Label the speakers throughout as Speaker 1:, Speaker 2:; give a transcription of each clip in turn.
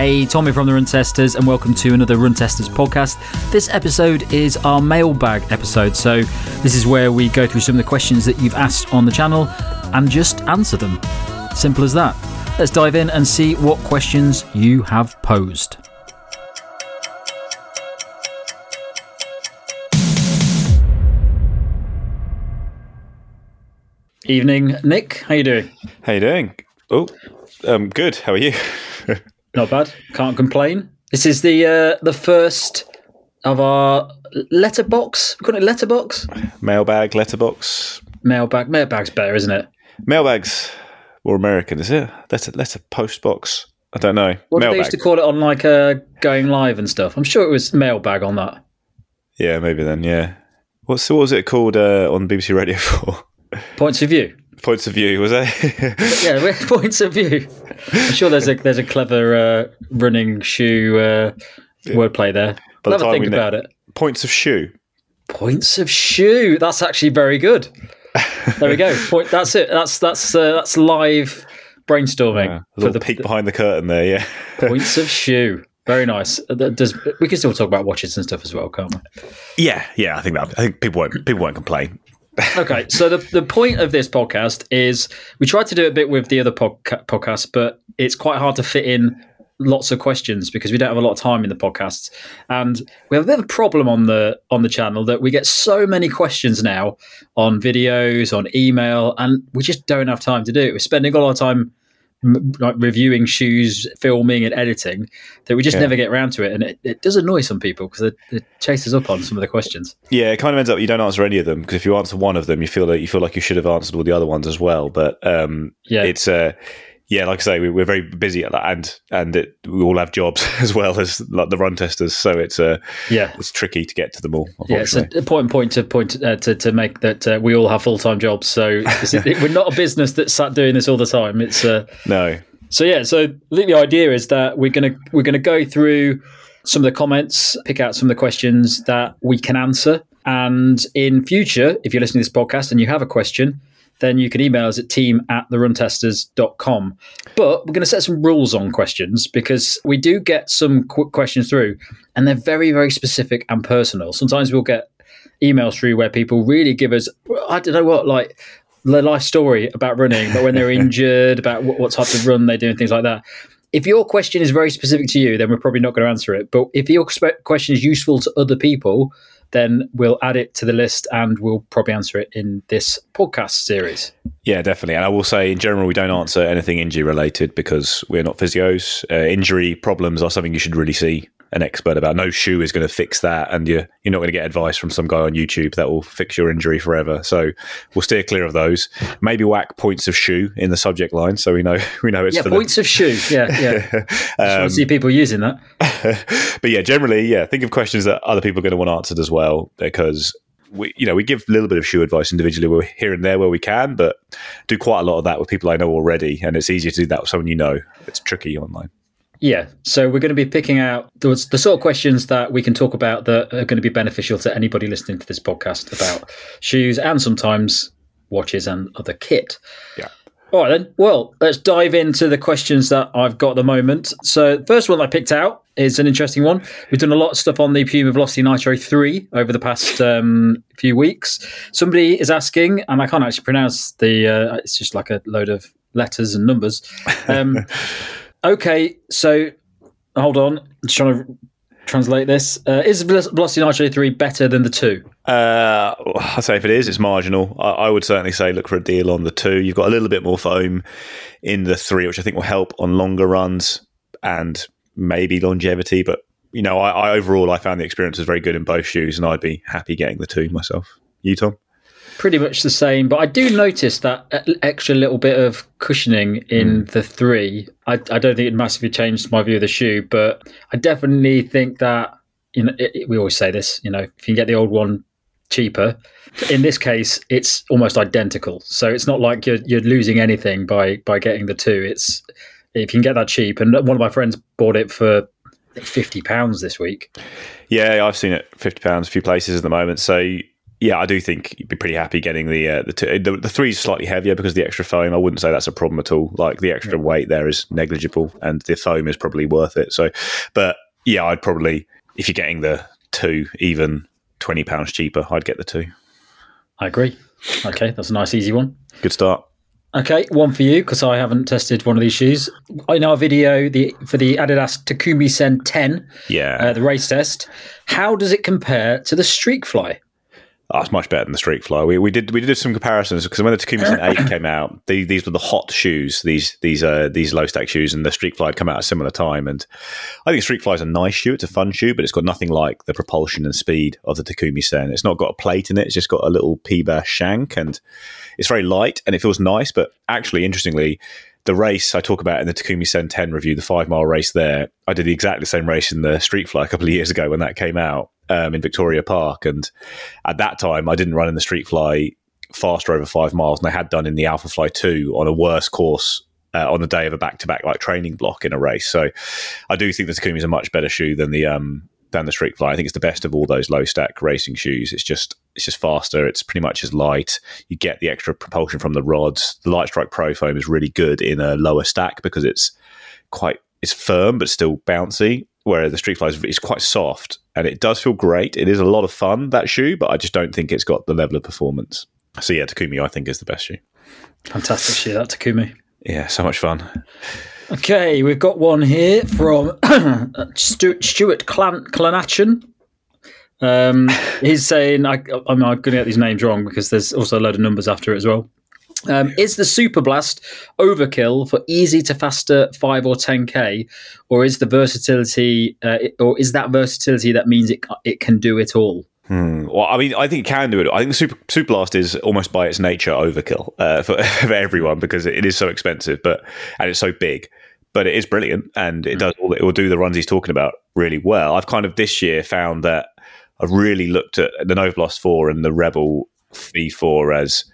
Speaker 1: Hey, Tommy from the Run Testers, and welcome to another Run Testers podcast. This episode is our mailbag episode, so this is where we go through some of the questions that you've asked on the channel and just answer them. Simple as that. Let's dive in and see what questions you have posed. Evening, Nick. How you doing?
Speaker 2: How you doing? Oh, um, good. How are you?
Speaker 1: Not bad. Can't complain. This is the uh, the first of our letterbox. We call it letterbox.
Speaker 2: Mailbag, letterbox.
Speaker 1: Mailbag. Mailbag's better, isn't it?
Speaker 2: Mailbags more American, is it? Letter letter post box. I don't know.
Speaker 1: What did they used to call it on like uh, going live and stuff? I'm sure it was mailbag on that.
Speaker 2: yeah, maybe then. Yeah. What's what was it called uh, on BBC Radio for?
Speaker 1: Points of view.
Speaker 2: Points of view was it?
Speaker 1: Yeah, points of view. I'm sure there's a there's a clever uh, running shoe uh, wordplay there.
Speaker 2: By the
Speaker 1: Have a think about it.
Speaker 2: Points of shoe.
Speaker 1: Points of shoe. That's actually very good. There we go. Point. That's it. That's that's uh, that's live brainstorming
Speaker 2: Yeah, a
Speaker 1: for
Speaker 2: little
Speaker 1: the
Speaker 2: peek behind the curtain there. Yeah.
Speaker 1: points of shoe. Very nice. Uh, Does we can still talk about watches and stuff as well, can't we?
Speaker 2: yeah, yeah. I think that. I think people won't people won't complain.
Speaker 1: Okay, so the the point of this podcast is we tried to do a bit with the other podca- podcasts, but it's quite hard to fit in lots of questions because we don't have a lot of time in the podcasts, and we have a bit of a problem on the on the channel that we get so many questions now on videos, on email, and we just don't have time to do it. We're spending a lot of time. M- Like reviewing shoes, filming, and editing, that we just
Speaker 2: Yeah.
Speaker 1: never get around to it, and it, it does annoy some people because it, it chases up on some of the questions.
Speaker 2: Yeah, it kind of ends up you don't answer any of them because if you answer one of them, you feel like you feel like you should have answered all the other ones as well. But um,
Speaker 1: Yeah,
Speaker 2: it's uh, yeah, like I say, we, we're very busy at that, and and it, we all have jobs as well as like the run testers, so it's uh,
Speaker 1: yeah.
Speaker 2: it's tricky to get to them all.
Speaker 1: Yeah, it's an important point to point uh, to to make that uh, we all have full time jobs. So is- we're not a business that's sat doing this all the time. It's uh,
Speaker 2: no,
Speaker 1: so yeah. So I think the idea is that we're gonna we're gonna go through some of the comments, pick out some of the questions that we can answer, and in future, if you're listening to this podcast and you have a question. Then you can email us at team at theruntesters.com. But we're going to set some rules on questions because we do get some qu- questions through and they're very, very specific and personal. Sometimes we'll get emails through where people really give us I don't know what like their life story about running, but when they're injured, about what, what type of run they do and things like that. If your question is very specific to you, then we're probably not going to answer it. But if your question is useful to other people, then we'll add it to the list and we'll probably answer it in this podcast series.
Speaker 2: yeah, definitely. And I will say, in general, we don't answer anything injury related because we're not physios. Uh, injury problems are something you should really see an expert about. No shoe is going to fix that, and you're you're not going to get advice from some guy on YouTube that will fix your injury forever. So we'll steer clear of those. Maybe whack points of shoe in the subject line so we know we know it's
Speaker 1: Yeah, points of shoe. Yeah, yeah.
Speaker 2: the.
Speaker 1: Just want
Speaker 2: Um,
Speaker 1: to see people using that.
Speaker 2: but yeah, generally, yeah, think of questions that other people are going to want answered as well because we, you know, we give a little bit of shoe advice individually we're here and there where we can, but do quite a lot of that with people I know already, and it's easier to do that with someone you know. It's tricky online.
Speaker 1: Yeah, so we're going to be picking out the, the sort of questions that we can talk about that are going to be beneficial to anybody listening to this podcast about shoes and sometimes watches and other kit.
Speaker 2: Yeah.
Speaker 1: All right, then. Well, let's dive into the questions that I've got at the moment. So, the first one I picked out is an interesting one. We've done a lot of stuff on the Puma Velocity Nitro 3 over the past um, few weeks. Somebody is asking, and I can't actually pronounce the, uh, it's just like a load of letters and numbers. Um, okay, so hold on. I'm trying to translate this. Uh, is Velocity Nitro 3 better than the 2?
Speaker 2: Uh, I say if it is, it's marginal. I, I would certainly say look for a deal on the two. You've got a little bit more foam in the three, which I think will help on longer runs and maybe longevity. But you know, I, I overall I found the experience was very good in both shoes, and I'd be happy getting the two myself. You, Tom?
Speaker 1: Pretty much the same, but I do notice that extra little bit of cushioning in hmm. the three. I, I don't think it massively changed my view of the shoe, but I definitely think that you know it, it- we always say this. You know, if you can get the old one cheaper, in this case, it's almost identical. So it's not like you're you're losing anything by by getting the two. It's if you can get that cheap, and one of my friends bought it for fifty pounds this week.
Speaker 2: Yeah, I've seen it fifty pounds a few places at the moment. So yeah, I do think you'd be pretty happy getting the uh, the, two, the the three is slightly heavier because of the extra foam. I wouldn't say that's a problem at all. Like the extra weight there is negligible, and the foam is probably worth it. So, but yeah, I'd probably if you're getting the two, even twenty pounds cheaper, I'd get the two.
Speaker 1: I agree. Okay, that's a nice easy one.
Speaker 2: Good start.
Speaker 1: Okay, one for you because I haven't tested one of these shoes. In our video the for the Adidas Takumi Sen 10,
Speaker 2: Yeah,
Speaker 1: uh, the race test, how does it compare to the Streak Fly?
Speaker 2: Oh, it's much better than the Streak Fly. We, we did we did some comparisons because when the Takumi Sen Eight came out, the, these were the hot shoes. These these uh, these low stack shoes, and the Streak Fly had come out at a similar time. And I think Streak Fly is a nice shoe. It's a fun shoe, but it's got nothing like the propulsion and speed of the Takumi Sen. It's not got a plate in it. It's just got a little Pebax shank, and it's very light and it feels nice. But actually, interestingly, the race I talk about in the Takumi Sen 10 review, the five mile race there, I did exactly the same race in the Streak Fly a couple of years ago when that came out um, in Victoria Park. And at that time, I didn't run in the Streak Fly faster over five miles, and I had done in the Alpha Fly 2 on a worse course. Uh, on the day of a back-to-back like training block in a race, so I do think the Takumi is a much better shoe than the um, than the Streak Fly. I think it's the best of all those low stack racing shoes. It's just it's just faster. It's pretty much as light. You get the extra propulsion from the rods. The Light Strike Pro foam is really good in a lower stack because it's quite it's firm but still bouncy. Whereas the Streak Fly is, is quite soft and it does feel great. It is a lot of fun that shoe, but I just don't think it's got the level of performance. So yeah, Takumi I think is the best shoe.
Speaker 1: Fantastic shoe, that Takumi.
Speaker 2: Yeah, so much fun.
Speaker 1: Okay, we've got one here from Stuart, Stuart Clan, Clanachan. Um, he's saying, I, I'm going to get these names wrong because there's also a load of numbers after it as well. Um, is the Super Blast overkill for easy to faster 5 or 10k, or is the versatility, uh, or is that versatility that means it it can do it all?
Speaker 2: Hmm. Well, I mean, I think it can do it. I think the Super, Super Blast is almost by its nature overkill uh, for, for everyone because it is so expensive, but and it's so big. But it is brilliant, and it does all. It will do the runs he's talking about really well. I've kind of this year found that I've really looked at the Nova Blast Four and the Rebel V4 as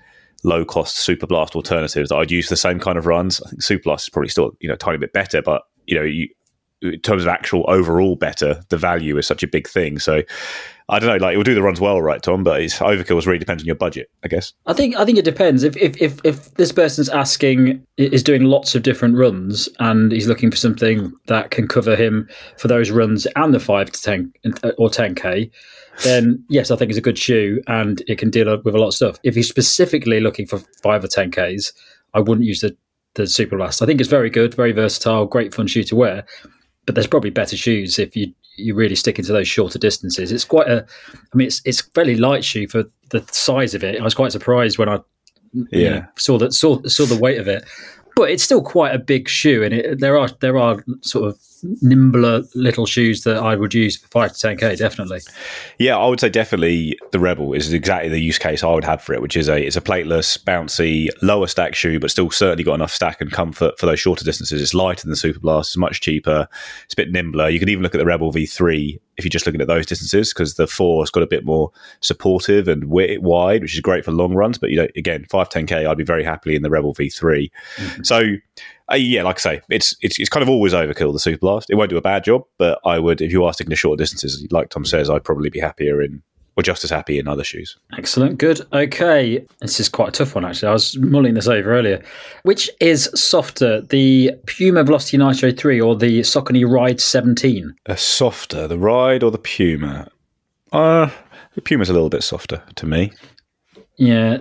Speaker 2: low cost Super Blast alternatives that I'd use the same kind of runs. I think Super Blast is probably still you know a tiny bit better, but you know you in terms of actual overall better, the value is such a big thing. So I don't know, like it will do the runs well, right, Tom? But it's overkill really depends on your budget, I guess.
Speaker 1: I think I think it depends. If if if, if this person's asking is doing lots of different runs and he's looking for something that can cover him for those runs and the five to ten or ten k, then yes, I think it's a good shoe and it can deal with a lot of stuff. If you're specifically looking for five or ten k's, I wouldn't use the the Super. I think it's very good, very versatile, great fun shoe to wear. But there's probably better shoes if you you really stick into those shorter distances. It's quite a, I mean, it's it's fairly light shoe for the size of it. I was quite surprised when I
Speaker 2: Yeah.
Speaker 1: know, saw that saw saw the weight of it, but it's still quite a big shoe, and it, there are there are sort of Mm-hmm. nimbler little shoes that I would use for five to ten k definitely.
Speaker 2: Yeah, I would say definitely the Rebel is exactly the use case I would have for it, which is a it's a plateless, bouncy, lower stack shoe, but still certainly got enough stack and comfort for those shorter distances. It's lighter than the Super Blast, it's much cheaper, it's a bit nimbler. You can even look at the Rebel V3 if you're just looking at those distances because the four has got a bit more supportive and wide, which is great for long runs. But you know, again, five ten k, I'd be very happily in the Rebel V3. Mm-hmm. So. Uh, yeah, like I say, it's, it's it's kind of always overkill the Super Blast. It won't do a bad job, but I would, if you are sticking to short distances, like Tom says, I'd probably be happier in, or just as happy in other shoes.
Speaker 1: Excellent, good. Okay, this is quite a tough one actually. I was mulling this over earlier. Which is softer, the Puma Velocity Nitro three or the Saucony Ride seventeen?
Speaker 2: A softer, the Ride or the Puma? Uh, the Puma's a little bit softer to me.
Speaker 1: Yeah,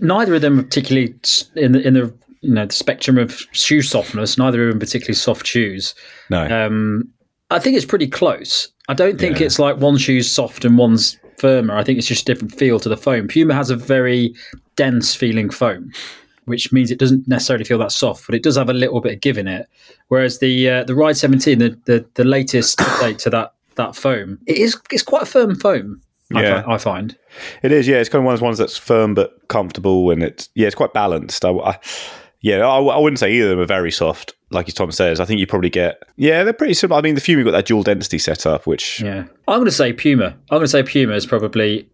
Speaker 1: neither of them particularly in the in the you know the spectrum of shoe softness. Neither of them particularly soft shoes.
Speaker 2: No,
Speaker 1: Um, I think it's pretty close. I don't think
Speaker 2: Yeah.
Speaker 1: it's like one shoe's soft and one's firmer. I think it's just a different feel to the foam. Puma has a very dense feeling foam, which means it doesn't necessarily feel that soft, but it does have a little bit of give in it. Whereas the uh, the Ride 17, the, the the latest update to that that foam, it is it's quite a firm foam. I
Speaker 2: Yeah.
Speaker 1: fi- I find.
Speaker 2: it is. Yeah, it's kind of one of those ones that's firm but comfortable, and it's yeah, it's quite balanced. I, I- yeah, I, I wouldn't say either of them are very soft. Like as Tom says, I think you probably get yeah, they're pretty similar. I mean, the Puma got that dual density setup, which
Speaker 1: Yeah, I'm going to say Puma. I'm going to say Puma is probably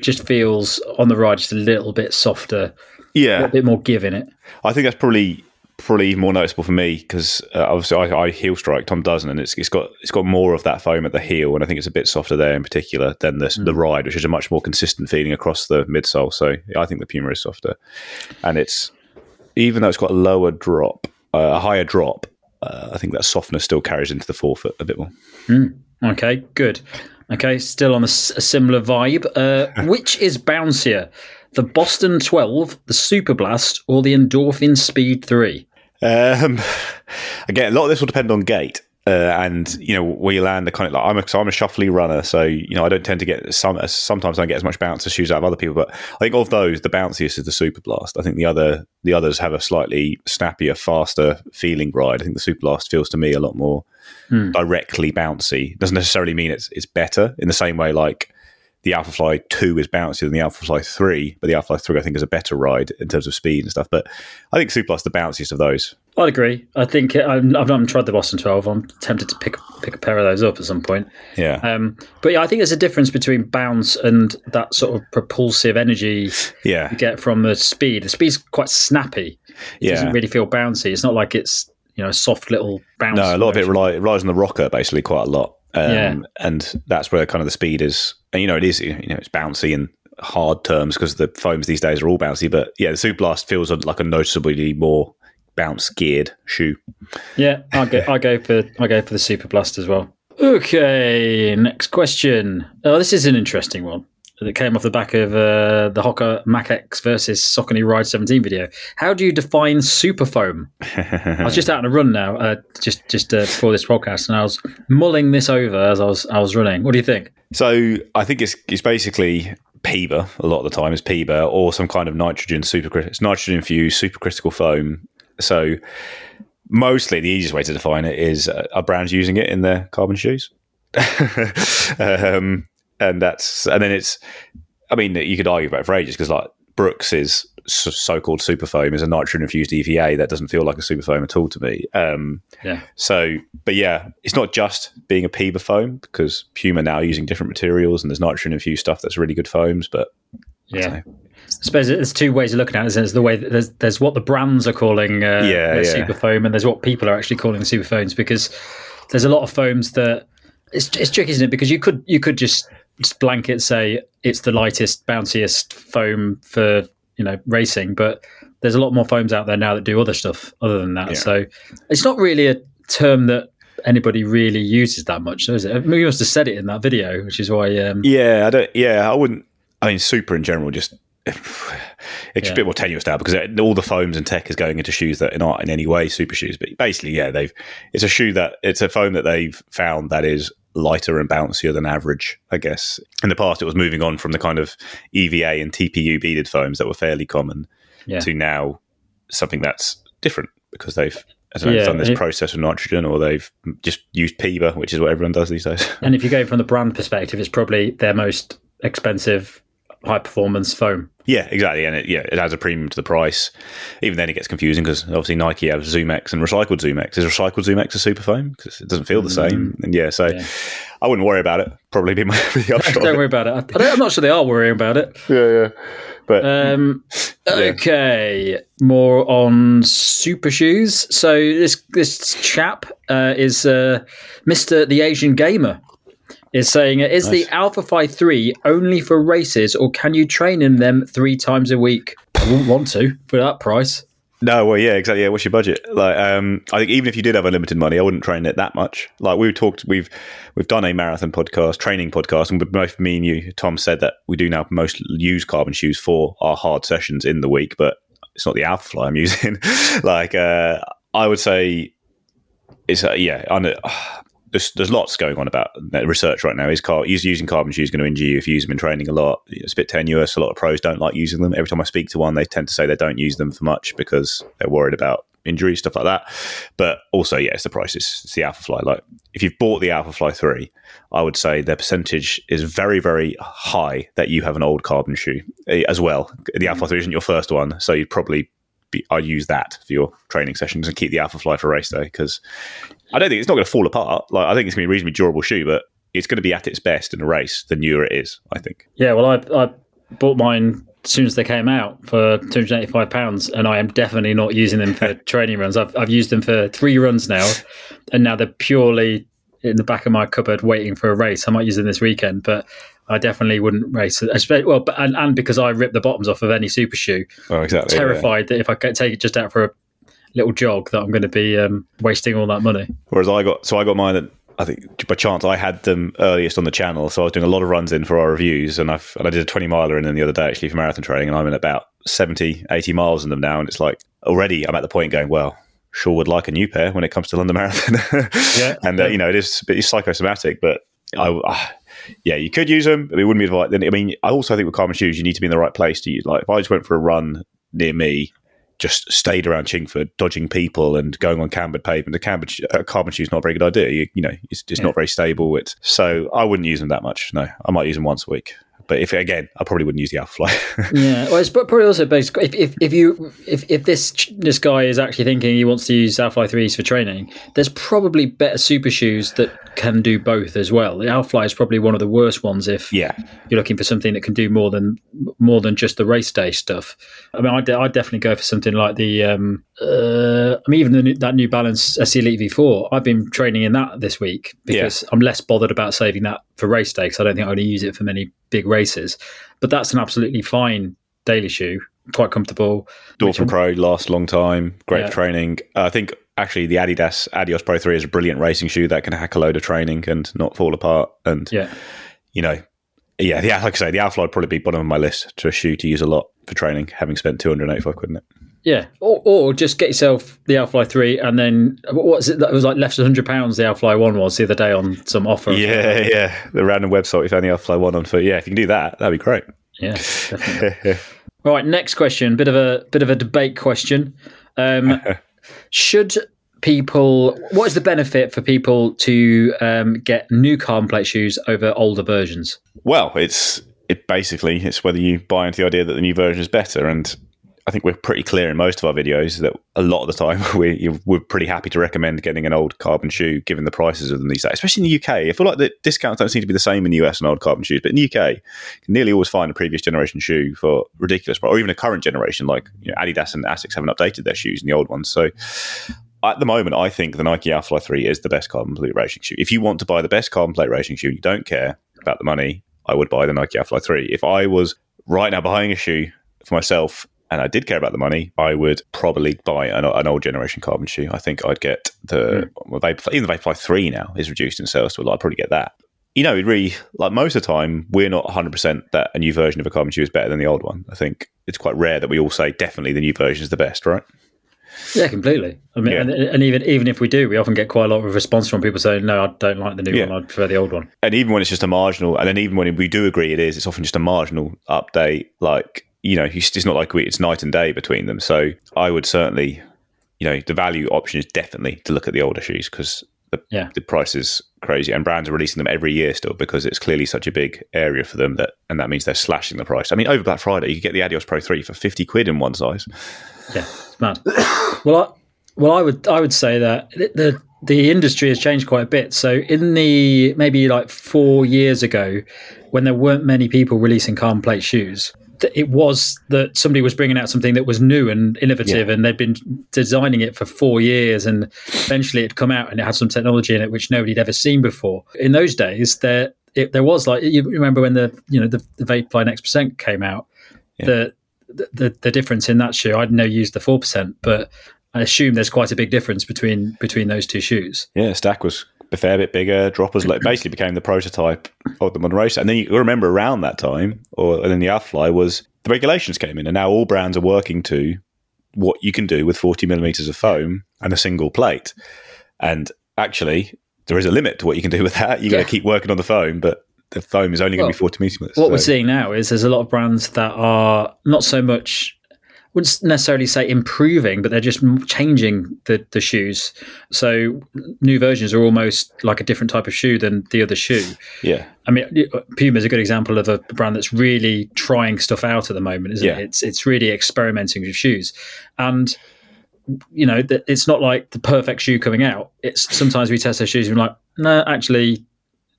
Speaker 1: just feels on the ride just a little bit softer,
Speaker 2: yeah,
Speaker 1: little bit more give in it.
Speaker 2: I think that's probably probably even more noticeable for me because uh, obviously I, I, heel strike. Tom doesn't, and it's it's got it's got more of that foam at the heel, and I think it's a bit softer there in particular than the mm. the ride, which is a much more consistent feeling across the midsole. So I think the Puma is softer, and it's even though it's got a lower drop, uh, a higher drop. Uh, I think that softness still carries into the forefoot a bit more.
Speaker 1: Mm. Okay, good. Okay, still on a, a similar vibe. Uh, which is bouncier, the Boston 12, the Super Blast, or the Endorphin Speed 3?
Speaker 2: Um, again, a lot of this will depend on gait. Uh, and you know where you land the kind of like I'm a, so I'm a shuffly runner, so you know I don't tend to get some. Sometimes I don't get as much bounce as shoes out of other people, but I think of those, the bounciest is the Super Blast. I think the other the others have a slightly snappier, faster feeling ride. I think the Super Blast feels to me a lot more hmm. directly bouncy. Doesn't necessarily mean it's it's better in the same way like the Alpha Fly 2 is bouncier than the Alpha Fly 3, but the Alpha Fly 3 I think is a better ride in terms of speed and stuff. But I think Super is the bounciest of those.
Speaker 1: I'd agree. I think uh, I'm, I've not tried the Boston 12. I'm tempted to pick pick a pair of those up at some point.
Speaker 2: Yeah.
Speaker 1: Um, but yeah, I think there's a difference between bounce and that sort of propulsive energy
Speaker 2: yeah.
Speaker 1: you get from the speed. The speed's quite snappy. It
Speaker 2: yeah.
Speaker 1: doesn't really feel bouncy. It's not like it's you know soft little bounce.
Speaker 2: No, a lot of it relies on the rocker basically quite a lot. Um, yeah. And that's where kind of the speed is. And, you know, it is, you know, it's bouncy in hard terms because the foams these days are all bouncy. But yeah, the Super Blast feels like a noticeably more bounce geared shoe.
Speaker 1: Yeah, I go, I go for I go for the Super Blast as well. Okay, next question. Oh, this is an interesting one that came off the back of uh, the Hoka Mach X versus Saucony Ride 17 video. How do you define super foam? I was just out on a run now, uh, just just uh, before this podcast, and I was mulling this over as I was I was running. What do you think?
Speaker 2: So I think it's it's basically PEBA a lot of the time is PEBA or some kind of nitrogen super it's nitrogen infused supercritical foam. So mostly the easiest way to define it is uh, are brands using it in their carbon shoes. um, and that's and then it's. I mean, you could argue about it for ages because like Brooks is so-called super foam is a nitrogen infused EVA that doesn't feel like a super foam at all to me. Um,
Speaker 1: yeah.
Speaker 2: So, but yeah, it's not just being a PEBA foam because Puma now using different materials and there's nitrogen infused stuff that's really good foams. But
Speaker 1: yeah, I suppose there's two ways of looking at it. There's the way that there's there's what the brands are calling uh,
Speaker 2: yeah, yeah.
Speaker 1: super foam, and there's what people are actually calling super foams because there's a lot of foams that it's it's tricky, isn't it? Because you could you could just just blanket say it's the lightest, bounciest foam for you know racing, but there's a lot more foams out there now that do other stuff other than that. Yeah. So it's not really a term that anybody really uses that much, is it? Mean, we must have said it in that video, which is why. Um,
Speaker 2: yeah, I don't. Yeah, I wouldn't. I mean, super in general just. It's yeah. a bit more tenuous now because all the foams and tech is going into shoes that are not in any way super shoes. But basically, yeah, they've it's a shoe that it's a foam that they've found that is lighter and bouncier than average, I guess. In the past, it was moving on from the kind of EVA and TPU beaded foams that were fairly common yeah. to now something that's different because they've know, yeah, done this process of nitrogen or they've just used PEBA, which is what everyone does these days.
Speaker 1: And if you go from the brand perspective, it's probably their most expensive high performance foam.
Speaker 2: Yeah, exactly, and it, yeah, it adds a premium to the price. Even then, it gets confusing because obviously Nike have ZoomX and recycled ZoomX. Is recycled ZoomX a super foam because it doesn't feel the mm. same? And yeah, so yeah. I wouldn't worry about it. Probably be my
Speaker 1: Don't worry about it. I am not sure they are worrying about it.
Speaker 2: Yeah, yeah. But
Speaker 1: um, okay, more on super shoes. So this this chap uh, is uh, Mister the Asian Gamer is saying, "Is nice. the Alpha Fly Three only for races, or can you train in them three times a week?" I wouldn't want to for that price.
Speaker 2: No, well, yeah, exactly. Yeah, what's your budget? Like, um, I think even if you did have unlimited money, I wouldn't train it that much. Like we've talked, we've we've done a marathon podcast, training podcast, and both me and you, Tom, said that we do now most use carbon shoes for our hard sessions in the week, but it's not the Alpha Fly I'm using. like, uh, I would say it's uh, yeah, there's, there's lots going on about research right now. Is car is using carbon shoes going to injure you if you use them in training a lot? It's a bit tenuous. A lot of pros don't like using them. Every time I speak to one, they tend to say they don't use them for much because they're worried about injuries, stuff like that. But also, yeah, it's the price. It's, the Alpha Fly. Like if you've bought the Alpha Fly three, I would say their percentage is very, very high that you have an old carbon shoe eh, as well. The Alpha three isn't your first one, so you'd probably be, I'd use that for your training sessions and keep the Alpha Fly for race day because I don't think it's not going to fall apart. Like I think it's going to be a reasonably durable shoe, but it's going to be at its best in a race the newer it is. I think.
Speaker 1: Yeah, well, I I bought mine as soon as they came out for 285 pounds and i am definitely not using them for training runs I've, I've used them for three runs now and now they're purely in the back of my cupboard waiting for a race i might use them this weekend but i definitely wouldn't race well and, and because i rip the bottoms off of any super shoe
Speaker 2: Oh, exactly. yeah.
Speaker 1: terrified that if i take it just out for a little jog that i'm going to be um, wasting all that money
Speaker 2: Whereas I got so I got mine. At, I think by chance I had them earliest on the channel, so I was doing a lot of runs in for our reviews, and I've and I did a twenty miler in them the other day actually for marathon training, and I'm in about 70, 80 miles in them now, and it's like already I'm at the point going well. Sure, would like a new pair when it comes to London Marathon.
Speaker 1: Yeah.
Speaker 2: and uh, you know it is it's psychosomatic, but I. Uh, yeah, you could use them. But it wouldn't be advised. I mean, I also think with carbon shoes, you need to be in the right place to use. Like, if I just went for a run near me, just stayed around Chingford, dodging people and going on cambered pavement. The cambered uh, carbon shoe is not a very good idea. You, you know, it's, it's
Speaker 1: Yeah.
Speaker 2: not very stable. It's, so I wouldn't use them that much. No, I might use them once a week. But if again, I probably wouldn't use the Alpha Fly.
Speaker 1: Yeah, well, it's probably also based. If, if, if you if, if this this guy is actually thinking he wants to use Alpha threes for training, there's probably better super shoes that can do both as well. The Alpha is probably one of the worst ones if
Speaker 2: yeah,
Speaker 1: you're looking for something that can do more than more than just the race day stuff. I mean, I'd, I'd definitely go for something like the. Um, uh, I mean, even the that New Balance SC Elite V4. I've been training in that this week because I'm less bothered about saving that for race day because I don't think I'm going to use it for many big races. But that's an absolutely fine daily shoe, quite comfortable.
Speaker 2: Endorphin Pro lasts a long time. Great
Speaker 1: Yeah.
Speaker 2: for training. Uh, I think actually the Adidas Adios Pro 3 is a brilliant racing shoe that can hack a load of training and not fall apart. And,
Speaker 1: Yeah,
Speaker 2: you know, yeah, yeah, like I say, the Alpha would probably be bottom of my list to a shoe to use a lot for training, having spent 285 quid in it.
Speaker 1: Yeah. Or, or just get yourself the Alpha three, and then what was it? That was like less than hundred pounds. The Alpha one was the other day on some offer.
Speaker 2: Yeah, yeah. The random website we found the Alpha one on for. Yeah, if you can do that, that'd be great.
Speaker 1: yeah, definitely. All right, next question. Bit of a bit of a debate question. Um, should people? What is the benefit for people to um, get new carbon plate shoes over older versions?
Speaker 2: well, it's it basically it's whether you buy into the idea that the new version is better, and I think we're pretty clear in most of our videos that a lot of the time we, we're pretty happy to recommend getting an old carbon shoe, given the prices of them these days, especially in the UK. I feel like the discounts don't seem to be the same in the US on old carbon shoes, but in the UK, you can nearly always find a previous generation shoe for ridiculous, price, or even a current generation. Like you know, Adidas and Asics haven't updated their shoes in the old ones, so. At the moment, I think the Nike Alpha Fly 3 is the best carbon plate racing shoe. If you want to buy the best carbon plate racing shoe and you don't care about the money, I would buy the Nike Alpha Fly 3. If I was right now buying a shoe for myself and I did care about the money, I would probably buy an, an old generation carbon shoe. I think I'd get the hmm. well, Vapor, even the Vaporfly 3 now is reduced in sales to a lot. I'd probably get that. You know, it really, like most of the time, we're not 100% that a new version of a carbon shoe is better than the old one. I think it's quite rare that we all say definitely the new version is the best, right?
Speaker 1: Yeah, completely. I mean,
Speaker 2: Yeah.
Speaker 1: and, and even even if we do, we often get quite a lot of response from people saying, "No, I don't like the new
Speaker 2: Yeah.
Speaker 1: one. I prefer the old one."
Speaker 2: and even when it's just a marginal, and then even when we do agree it is, it's often just a marginal update. Like you know, it's not like we, it's night and day between them. So I would certainly, you know, the value option is definitely to look at the older shoes because the
Speaker 1: Yeah.
Speaker 2: the price is crazy, and brands are releasing them every year still because it's clearly such a big area for them that, and that means they're slashing the price. I mean, over Black Friday, you could get the Adios Pro three for fifty quid in one size.
Speaker 1: Yeah, it's mad. well, I, well, I would I would say that the the industry has changed quite a bit. So in the maybe like four years ago, when there weren't many people releasing carbon plate shoes. It was that somebody was bringing out something that was new and innovative, and they'd been designing it for four years, and eventually it'd come out and it had some technology in it which nobody had ever seen before. In those days, there it, there was like you remember when the you know the, the Vaporfly Next Percent came out, the, the the difference in that shoe. I'd no used the four percent, but I assume there's quite a big difference between between those two shoes.
Speaker 2: Yeah, stack was a fair bit bigger. Droppers like basically became the prototype of the modern. And then you remember around that time, or and then the Alphafly was the regulations came in, and now all brands are working to what you can do with 40 millimeters of foam and a single plate. And actually, there is a limit to what you can do with that. You got to keep working on the foam, but the foam is only going to be 40 millimeters.
Speaker 1: What we're seeing now is there's a lot of brands that are not so much wouldn't necessarily say improving, but they're just changing the, the shoes. So new versions are almost like a different type of shoe than the other shoe.
Speaker 2: yeah,
Speaker 1: I mean, uh, Puma is a good example of a brand that's really trying stuff out at the moment, isn't
Speaker 2: Yeah.
Speaker 1: it? It's it's really experimenting with shoes, and you know, it's not like the perfect shoe coming out. It's sometimes we test our shoes and we're like, no, actually,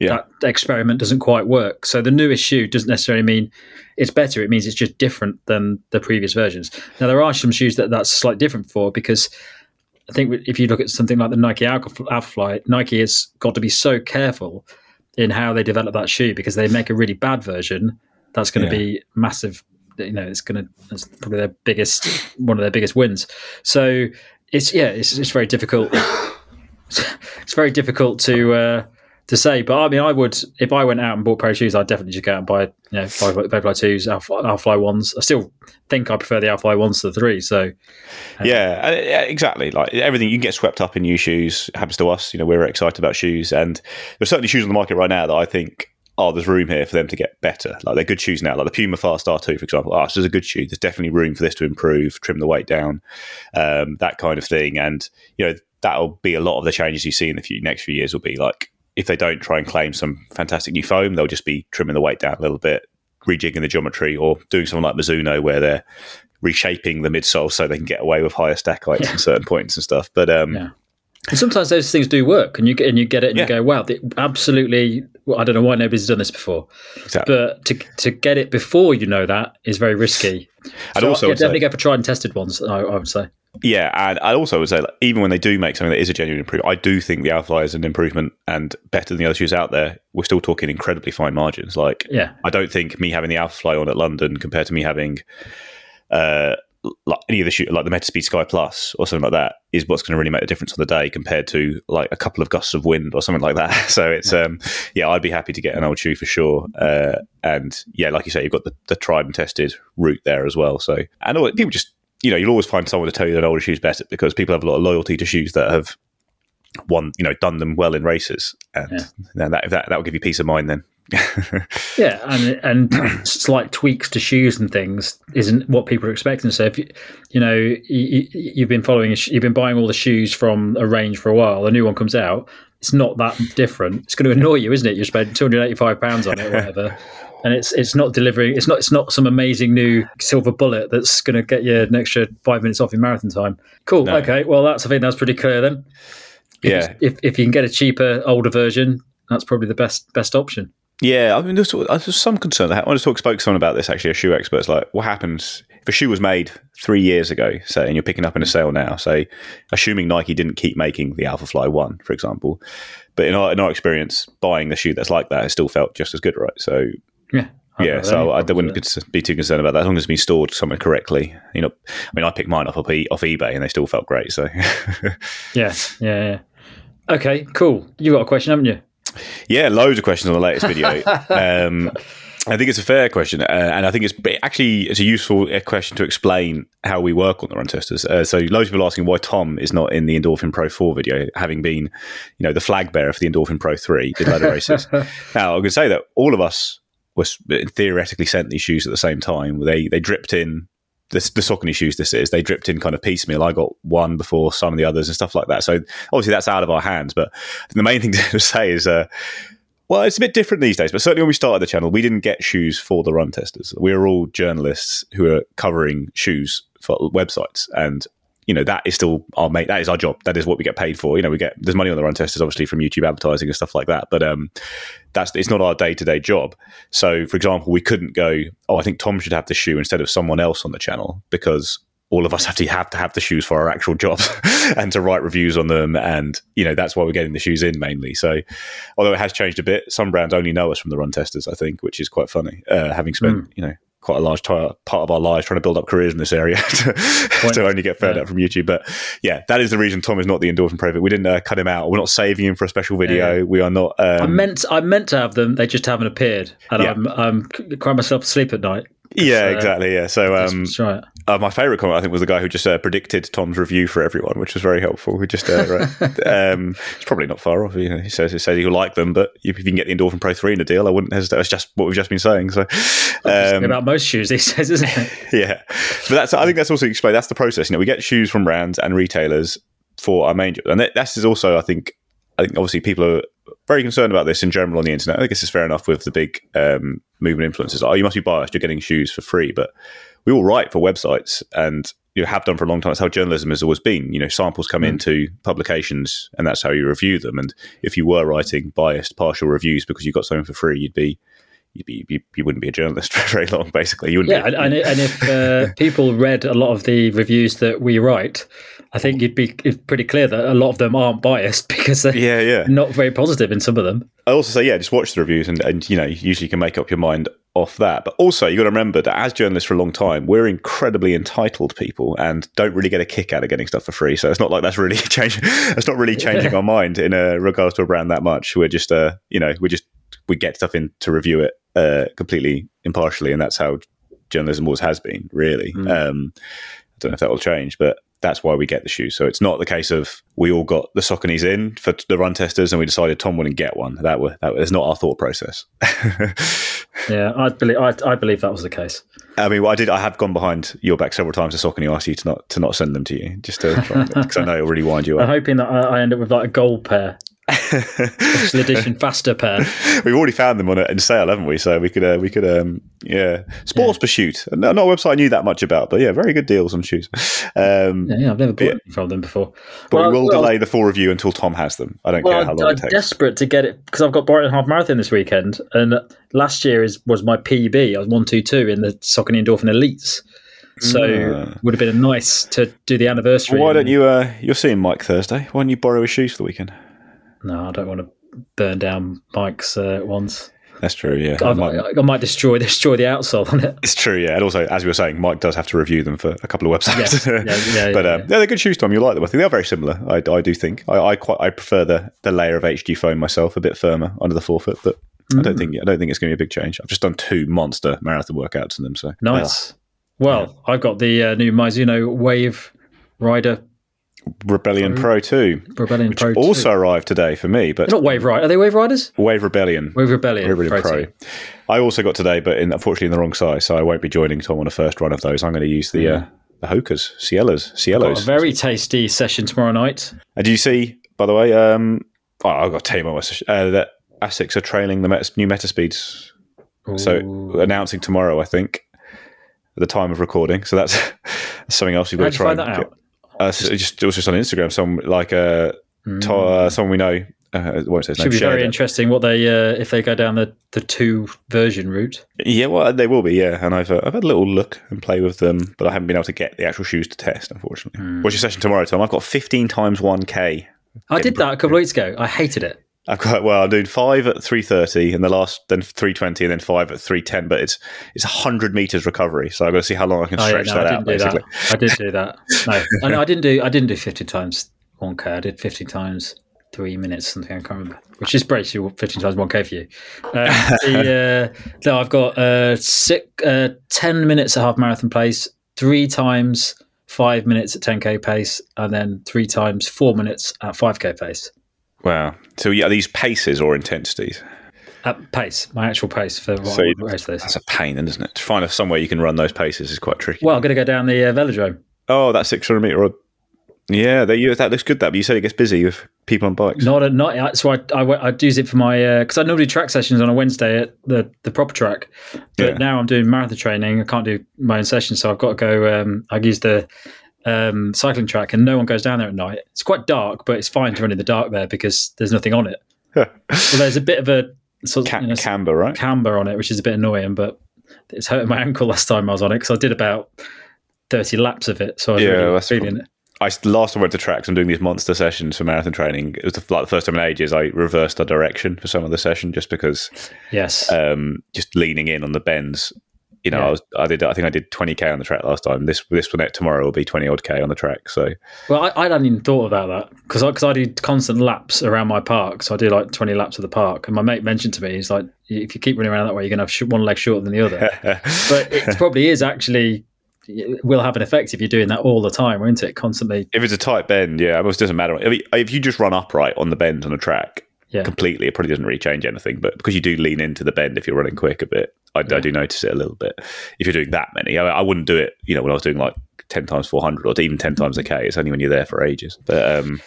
Speaker 1: yeah. that experiment doesn't quite work. So the newest shoe doesn't necessarily mean it's better. It means it's just different than the previous versions. Now there are some shoes that that's slightly different for because I think if you look at something like the Nike Alpha Fly, Nike has got to be so careful in how they develop that shoe because they make a really bad version that's going to yeah. be massive. You know, it's going to that's probably their biggest one of their biggest wins. So it's yeah, it's it's very difficult. it's very difficult to. Uh, to say. But I mean, I would if I went out and bought pair of shoes, I'd definitely just go out and buy you know five Vaporfly twos, Alpha ones. I still think I prefer the Alpha ones to the three. So
Speaker 2: uh, yeah, exactly. Like everything, you can get swept up in new shoes. It happens to us. You know, we're excited about shoes, and there's certainly shoes on the market right now that I think. Oh, there's room here for them to get better. Like they're good shoes now, like the Puma Fast R2, for example. Oh, this is a good shoe. There's definitely room for this to improve, trim the weight down, um, that kind of thing. And you know, that'll be a lot of the changes you see in the few, next few years. Will be like if they don't try and claim some fantastic new foam, they'll just be trimming the weight down a little bit, rejigging the geometry, or doing something like Mizuno where they're reshaping the midsole so they can get away with higher stack heights yeah. certain points and stuff. But um, yeah.
Speaker 1: And sometimes those things do work, and you get and you get it, and yeah. you go, "Wow, absolutely!" Well, I don't know why nobody's done this before, exactly. but to to get it before you know that is very risky. And so, also, yeah, definitely say, go for tried and tested ones. I, I would say.
Speaker 2: Yeah, and I also would say, like, even when they do make something that is a genuine improvement, I do think the Alpha is an improvement and better than the other shoes out there. We're still talking incredibly fine margins. Like,
Speaker 1: yeah,
Speaker 2: I don't think me having the AlphaFly on at London compared to me having uh, like any of the shoe, like the Metaspeed Sky Plus or something like that, is what's going to really make a difference on the day compared to like a couple of gusts of wind or something like that. So it's um, yeah, I'd be happy to get an old shoe for sure. Uh, and yeah, like you say, you've got the, the tried and tested route there as well. So and all, people just you know, you'll always find someone to tell you that older shoes better because people have a lot of loyalty to shoes that have won, you know, done them well in races, and yeah. that, that that will give you peace of mind then.
Speaker 1: yeah, and and slight tweaks to shoes and things isn't what people are expecting. So if you, you know you, have been following, you've been buying all the shoes from a range for a while, a new one comes out, it's not that different. It's going to annoy you, isn't it? You spend two hundred eighty five pounds on it, or whatever and it's it's not delivering. It's not it's not some amazing new silver bullet that's going to get you an extra five minutes off your marathon time. Cool. No. Okay. Well, that's I think that's pretty clear then. If
Speaker 2: yeah.
Speaker 1: If if you can get a cheaper older version, that's probably the best best option.
Speaker 2: Yeah, I mean, there's, there's some concern. I want to talk spoke to someone about this. Actually, a shoe expert's like, what happens if a shoe was made three years ago, say, and you're picking up in a sale now? Say, assuming Nike didn't keep making the Alpha Fly One, for example, but in our in our experience, buying the shoe that's like that, it still felt just as good, right? So
Speaker 1: yeah.
Speaker 2: Yeah, so I wouldn't be too concerned about that as long as it's been stored somewhere correctly. You know, I mean, I picked mine off off eBay and they still felt great. So,
Speaker 1: yeah, yeah, yeah. Okay, cool. You got a question, haven't you?
Speaker 2: Yeah, loads of questions on the latest video. um, I think it's a fair question, uh, and I think it's actually it's a useful uh, question to explain how we work on the run testers. Uh, so, loads of people asking why Tom is not in the Endorphin Pro Four video, having been, you know, the flag bearer for the Endorphin Pro Three, did load of races. now, I can say that all of us was theoretically sent these shoes at the same time. They they dripped in the, the Saucony shoes. This is they dripped in kind of piecemeal. I got one before some of the others and stuff like that. So obviously that's out of our hands. But the main thing to say is. Uh, well, it's a bit different these days, but certainly when we started the channel, we didn't get shoes for the run testers. We were all journalists who are covering shoes for websites, and you know that is still our mate. That is our job. That is what we get paid for. You know, we get there's money on the run testers, obviously from YouTube advertising and stuff like that. But um, that's it's not our day to day job. So, for example, we couldn't go. Oh, I think Tom should have the shoe instead of someone else on the channel because all of us have to have to have the shoes for our actual jobs and to write reviews on them and you know that's why we're getting the shoes in mainly so although it has changed a bit some brands only know us from the run testers i think which is quite funny uh, having spent mm. you know quite a large t- part of our lives trying to build up careers in this area to, to only get fed yeah. out from YouTube. But yeah, that is the reason Tom is not the endorphin pro. We didn't uh, cut him out. We're not saving him for a special video. Yeah. We are not. Um,
Speaker 1: I meant I meant to have them. They just haven't appeared, and yeah. I'm I'm crying myself to sleep at night.
Speaker 2: Yeah, uh, exactly. Yeah. So um,
Speaker 1: right.
Speaker 2: Uh, my favorite comment I think was the guy who just uh, predicted Tom's review for everyone, which was very helpful. Who just, uh, um, it's probably not far off. You know, he says he says he'll like them, but if you can get the Endorphin Pro three in a deal, I wouldn't hesitate. That's just what we've just been saying. So
Speaker 1: um, about most shoes, he says, isn't it?
Speaker 2: yeah, but that's I think that's also explained. That's the process. You know, we get shoes from brands and retailers for our main, and that, that's also I think I think obviously people are very concerned about this in general on the internet. I guess it's fair enough with the big um, movement influencers. Oh, you must be biased. You're getting shoes for free, but we all write for websites, and you have done for a long time. That's how journalism has always been. You know, samples come
Speaker 1: Mm.
Speaker 2: into publications, and that's how you review them. And if you were writing biased, partial reviews because you got something for free, you'd be. You'd be, you, you wouldn't be a journalist for very long, basically. You wouldn't
Speaker 1: Yeah,
Speaker 2: be,
Speaker 1: and, and, and if uh, people read a lot of the reviews that we write, I think you'd be pretty clear that a lot of them aren't biased because they're
Speaker 2: yeah, yeah.
Speaker 1: not very positive in some of them.
Speaker 2: I also say, yeah, just watch the reviews and, and you know, usually you can make up your mind off that. But also, you've got to remember that as journalists for a long time, we're incredibly entitled people and don't really get a kick out of getting stuff for free. So it's not like that's really changing. That's not really changing our mind in uh, regards to a brand that much. We're just, uh, you know, we just we get stuff in to review it uh, completely impartially, and that's how journalism always has been. Really, um, I don't know if that will change, but that's why we get the shoes. So it's not the case of we all got the Sauconys in for the run testers and we decided Tom wouldn't get one. That was that was not our thought process.
Speaker 1: Yeah, I believe I, I believe that was the case.
Speaker 2: I mean, well, I did. I have gone behind your back several times to Saucony asked you to not to not send them to you, just to because I know it'll really wind you up.
Speaker 1: I'm hoping that I, I end up with like a gold pair, special edition faster pair.
Speaker 2: We've already found them on a, in sale, haven't we? So we could uh, we could um yeah Sports Pursuit, not not a website I knew that much about, but yeah, very good deals on shoes. Um,
Speaker 1: Yeah, yeah, I've never bought
Speaker 2: Yeah.
Speaker 1: from them before.
Speaker 2: but
Speaker 1: Well,
Speaker 2: we will
Speaker 1: well-
Speaker 2: delay the full review until Tom has them. I don't
Speaker 1: Well,
Speaker 2: care how long
Speaker 1: I'm
Speaker 2: it takes.
Speaker 1: desperate to get it because I've got Brighton Half Marathon this weekend, and last year is was my PB. I was one two two in the Saucony Endorphin Elites, so
Speaker 2: Ah.
Speaker 1: would have been nice to do the anniversary.
Speaker 2: Well, why don't you? Uh, you're seeing Mike Thursday. Why don't you borrow his shoes for the weekend?
Speaker 1: No, I don't want to burn down Mike's uh, ones.
Speaker 2: That's true. Yeah,
Speaker 1: I,
Speaker 2: Mike-
Speaker 1: I, I might destroy destroy the outsole on it.
Speaker 2: It's true, yeah. And also, as we were saying, Mike does have to review them for a couple of websites.
Speaker 1: Yes, yeah, yeah,
Speaker 2: but
Speaker 1: yeah,
Speaker 2: um,
Speaker 1: yeah.
Speaker 2: they're good shoes, Tom. You like them? I think they're very similar. I, I do think. I, I quite I prefer the the layer of HG foam myself, a bit firmer under the forefoot. But I
Speaker 1: Mm.
Speaker 2: don't think I don't think it's going to be a big change. I've just done two monster marathon workouts in them, so
Speaker 1: Nice. Well, I've got the uh, new Mizuno Wave Rider
Speaker 2: Rebellion Pro two,
Speaker 1: Rebellion
Speaker 2: which
Speaker 1: Pro. 2.
Speaker 2: also arrived today for me. But
Speaker 1: They're not Wave Rider. Are they Wave Riders?
Speaker 2: Wave Rebellion,
Speaker 1: Wave Rebellion.
Speaker 2: Wave Rebellion
Speaker 1: Pro.
Speaker 2: Pro. I also got today, but in, unfortunately in the wrong size, so I won't be joining Tom on the first run of those. I'm going to use the uh, the Hokas, Cielas,
Speaker 1: Got
Speaker 2: Cielos.
Speaker 1: a very tasty session tomorrow night.
Speaker 2: And do you see, by the way, um, oh, I've got to tell you my message, uh, that ASICs are trailing the meta, new meta speeds. So announcing tomorrow, I think, the time of recording. So that's something else you've got to try and
Speaker 1: that
Speaker 2: get.
Speaker 1: out?
Speaker 2: Uh, so just, it was just on Instagram. Some like uh,
Speaker 1: Mm.
Speaker 2: to, uh, someone we know. Uh, won't say his
Speaker 1: Should
Speaker 2: name.
Speaker 1: be very
Speaker 2: it.
Speaker 1: interesting what they uh, if they go down the, the two version route.
Speaker 2: Yeah, well, they will be. Yeah, and I've uh, I've had a little look and play with them, but I haven't been able to get the actual shoes to test. Unfortunately,
Speaker 1: Hmm.
Speaker 2: what's your session tomorrow, Tom? I've got fifteen times one k.
Speaker 1: I did that a couple of weeks ago. I hated it.
Speaker 2: I've got well, I'm doing five at three thirty, and the last then three twenty, and then five at three ten. But it's it's hundred meters recovery, so I've got to see how long I can
Speaker 1: Oh, yeah,
Speaker 2: stretch
Speaker 1: no,
Speaker 2: that
Speaker 1: I
Speaker 2: out.
Speaker 1: do
Speaker 2: Basically,
Speaker 1: that. I did do that. No, I, no, I didn't do. I didn't do fifty times one k. I did fifty times three minutes something. I can't remember. Which is basically fifty times one k for you. Um, the, uh, no, I've got uh, six, uh, ten minutes at half marathon pace, three times five minutes at ten k pace, and then three times four minutes at five k pace.
Speaker 2: Wow. So yeah, are these paces or intensities?
Speaker 1: At pace, my actual pace for what
Speaker 2: So
Speaker 1: race this.
Speaker 2: That's a pain, then, isn't it? To find somewhere you can run those paces is quite tricky.
Speaker 1: Well, I'm going to go down the uh, velodrome.
Speaker 2: oh, that six hundred meter. Or, yeah, they, you, that looks good. That, but you said it gets busy with people on bikes.
Speaker 1: Not a not so I I I'd use it for my because I normally do track sessions on a Wednesday at the the proper track, but
Speaker 2: Yeah.
Speaker 1: now I'm doing marathon training. I can't do my own session, so I've got to go. Um, I use the um, cycling track, and no one goes down there at night. It's quite dark, but it's fine to run in the dark there because there's nothing on it. Well, there's a bit of a sort of,
Speaker 2: Ca-
Speaker 1: you know,
Speaker 2: camber, right?
Speaker 1: camber on it, which is a bit annoying, but it's hurting my ankle last time I was on it because I did about thirty laps of it, so I was
Speaker 2: Yeah,
Speaker 1: really
Speaker 2: that's
Speaker 1: feeling it.
Speaker 2: I last time I went to tracks. I'm doing these monster sessions for marathon training. It was the, like the first time in ages. I reversed the direction for some of the session just because
Speaker 1: Yes,
Speaker 2: um, just leaning in on the bends. You know,
Speaker 1: Yeah.
Speaker 2: I was I did I think I did 20k on the track last time. This this one tomorrow will be 20 odd k on the track. So
Speaker 1: Well, I, I hadn't even thought about that because I, 'cause I do constant laps around my park. So I do like 20 laps of the park. And my mate mentioned to me, he's like, if you keep running around that way, you're going to have sh- one leg shorter than the other. but it probably is actually, will have an effect if you're doing that all the time, won't it? Constantly.
Speaker 2: if it's a tight bend, yeah, it almost doesn't matter. If, you- if you just run upright on the bend on a track
Speaker 1: Yeah.
Speaker 2: completely, it probably doesn't really change anything. But because you do lean into the bend if you're running quick a bit, I, I do notice it a little bit. If you're doing that many, I, I wouldn't do it. You know, when I was doing like 10 times 400 or even 10 times a k, it's only when you're there for ages. But um,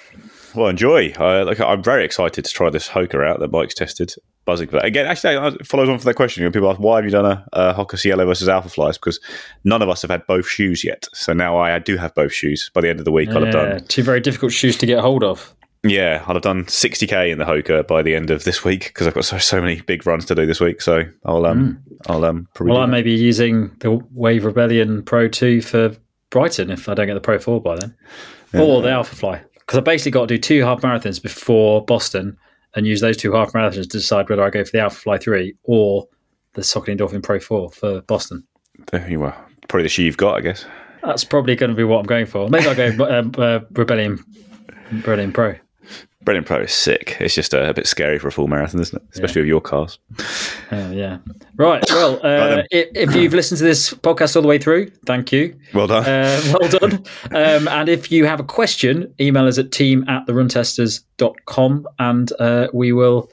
Speaker 2: well, enjoy. I, like, I'm very excited to try this Hoka out that Mike's tested. buzzing for that. Again, actually, it follows on from that question. When people ask, why have you done a, a Hoka Cielo versus Alpha Flies? Because none of us have had both shoes yet. So now I, I do have both shoes. By the end of the week, I'll have done.
Speaker 1: Two very difficult shoes to get hold of.
Speaker 2: Yeah, I'll have done 60k in the Hoka by the end of this week because I've got so, so many big runs to do this week. So I'll um I'll um probably.
Speaker 1: Well, I may be using the Wave Rebellion Pro 2 for Brighton if I don't get the Pro 4 by then. Or the Alpha Fly. Because I basically got to do two half marathons before Boston and use those two half marathons to decide whether I go for the Alpha Fly 3 or the Saucony Endorphin Pro 4 for Boston.
Speaker 2: There you are. Probably the shoe you've got, I guess.
Speaker 1: That's probably going to be what I'm going for. Maybe I'll go um, uh, Rebellion, Rebellion Pro.
Speaker 2: Rebellion Pro is sick. It's just uh, a bit scary for a full marathon, isn't it? Especially with your cars.
Speaker 1: Oh, yeah. Right. Well, uh,
Speaker 2: then.
Speaker 1: if, you've listened to this podcast all the way through, thank you.
Speaker 2: Well done.
Speaker 1: Uh, well done. Um, and if you have a question, email us at team at theruntesters.com and uh, we will.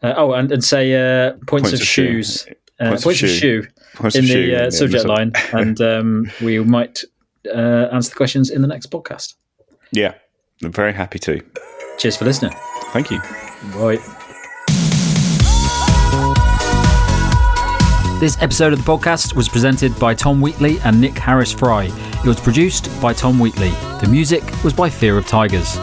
Speaker 1: Uh, oh, and, and say uh, points,
Speaker 2: Points
Speaker 1: of,
Speaker 2: of
Speaker 1: shoes. Uh,
Speaker 2: Points
Speaker 1: points,
Speaker 2: of shoe. Points
Speaker 1: in
Speaker 2: of
Speaker 1: the
Speaker 2: shoe,
Speaker 1: uh,
Speaker 2: yeah,
Speaker 1: subject line. and um, we might uh, answer the questions in the next podcast.
Speaker 2: Yeah, I'm very happy to.
Speaker 1: Cheers for listening.
Speaker 2: Thank you.
Speaker 1: Right. This episode of the podcast was presented by Tom Wheatley and Nick Harris Fry. It was produced by Tom Wheatley. The music was by Fear of Tigers.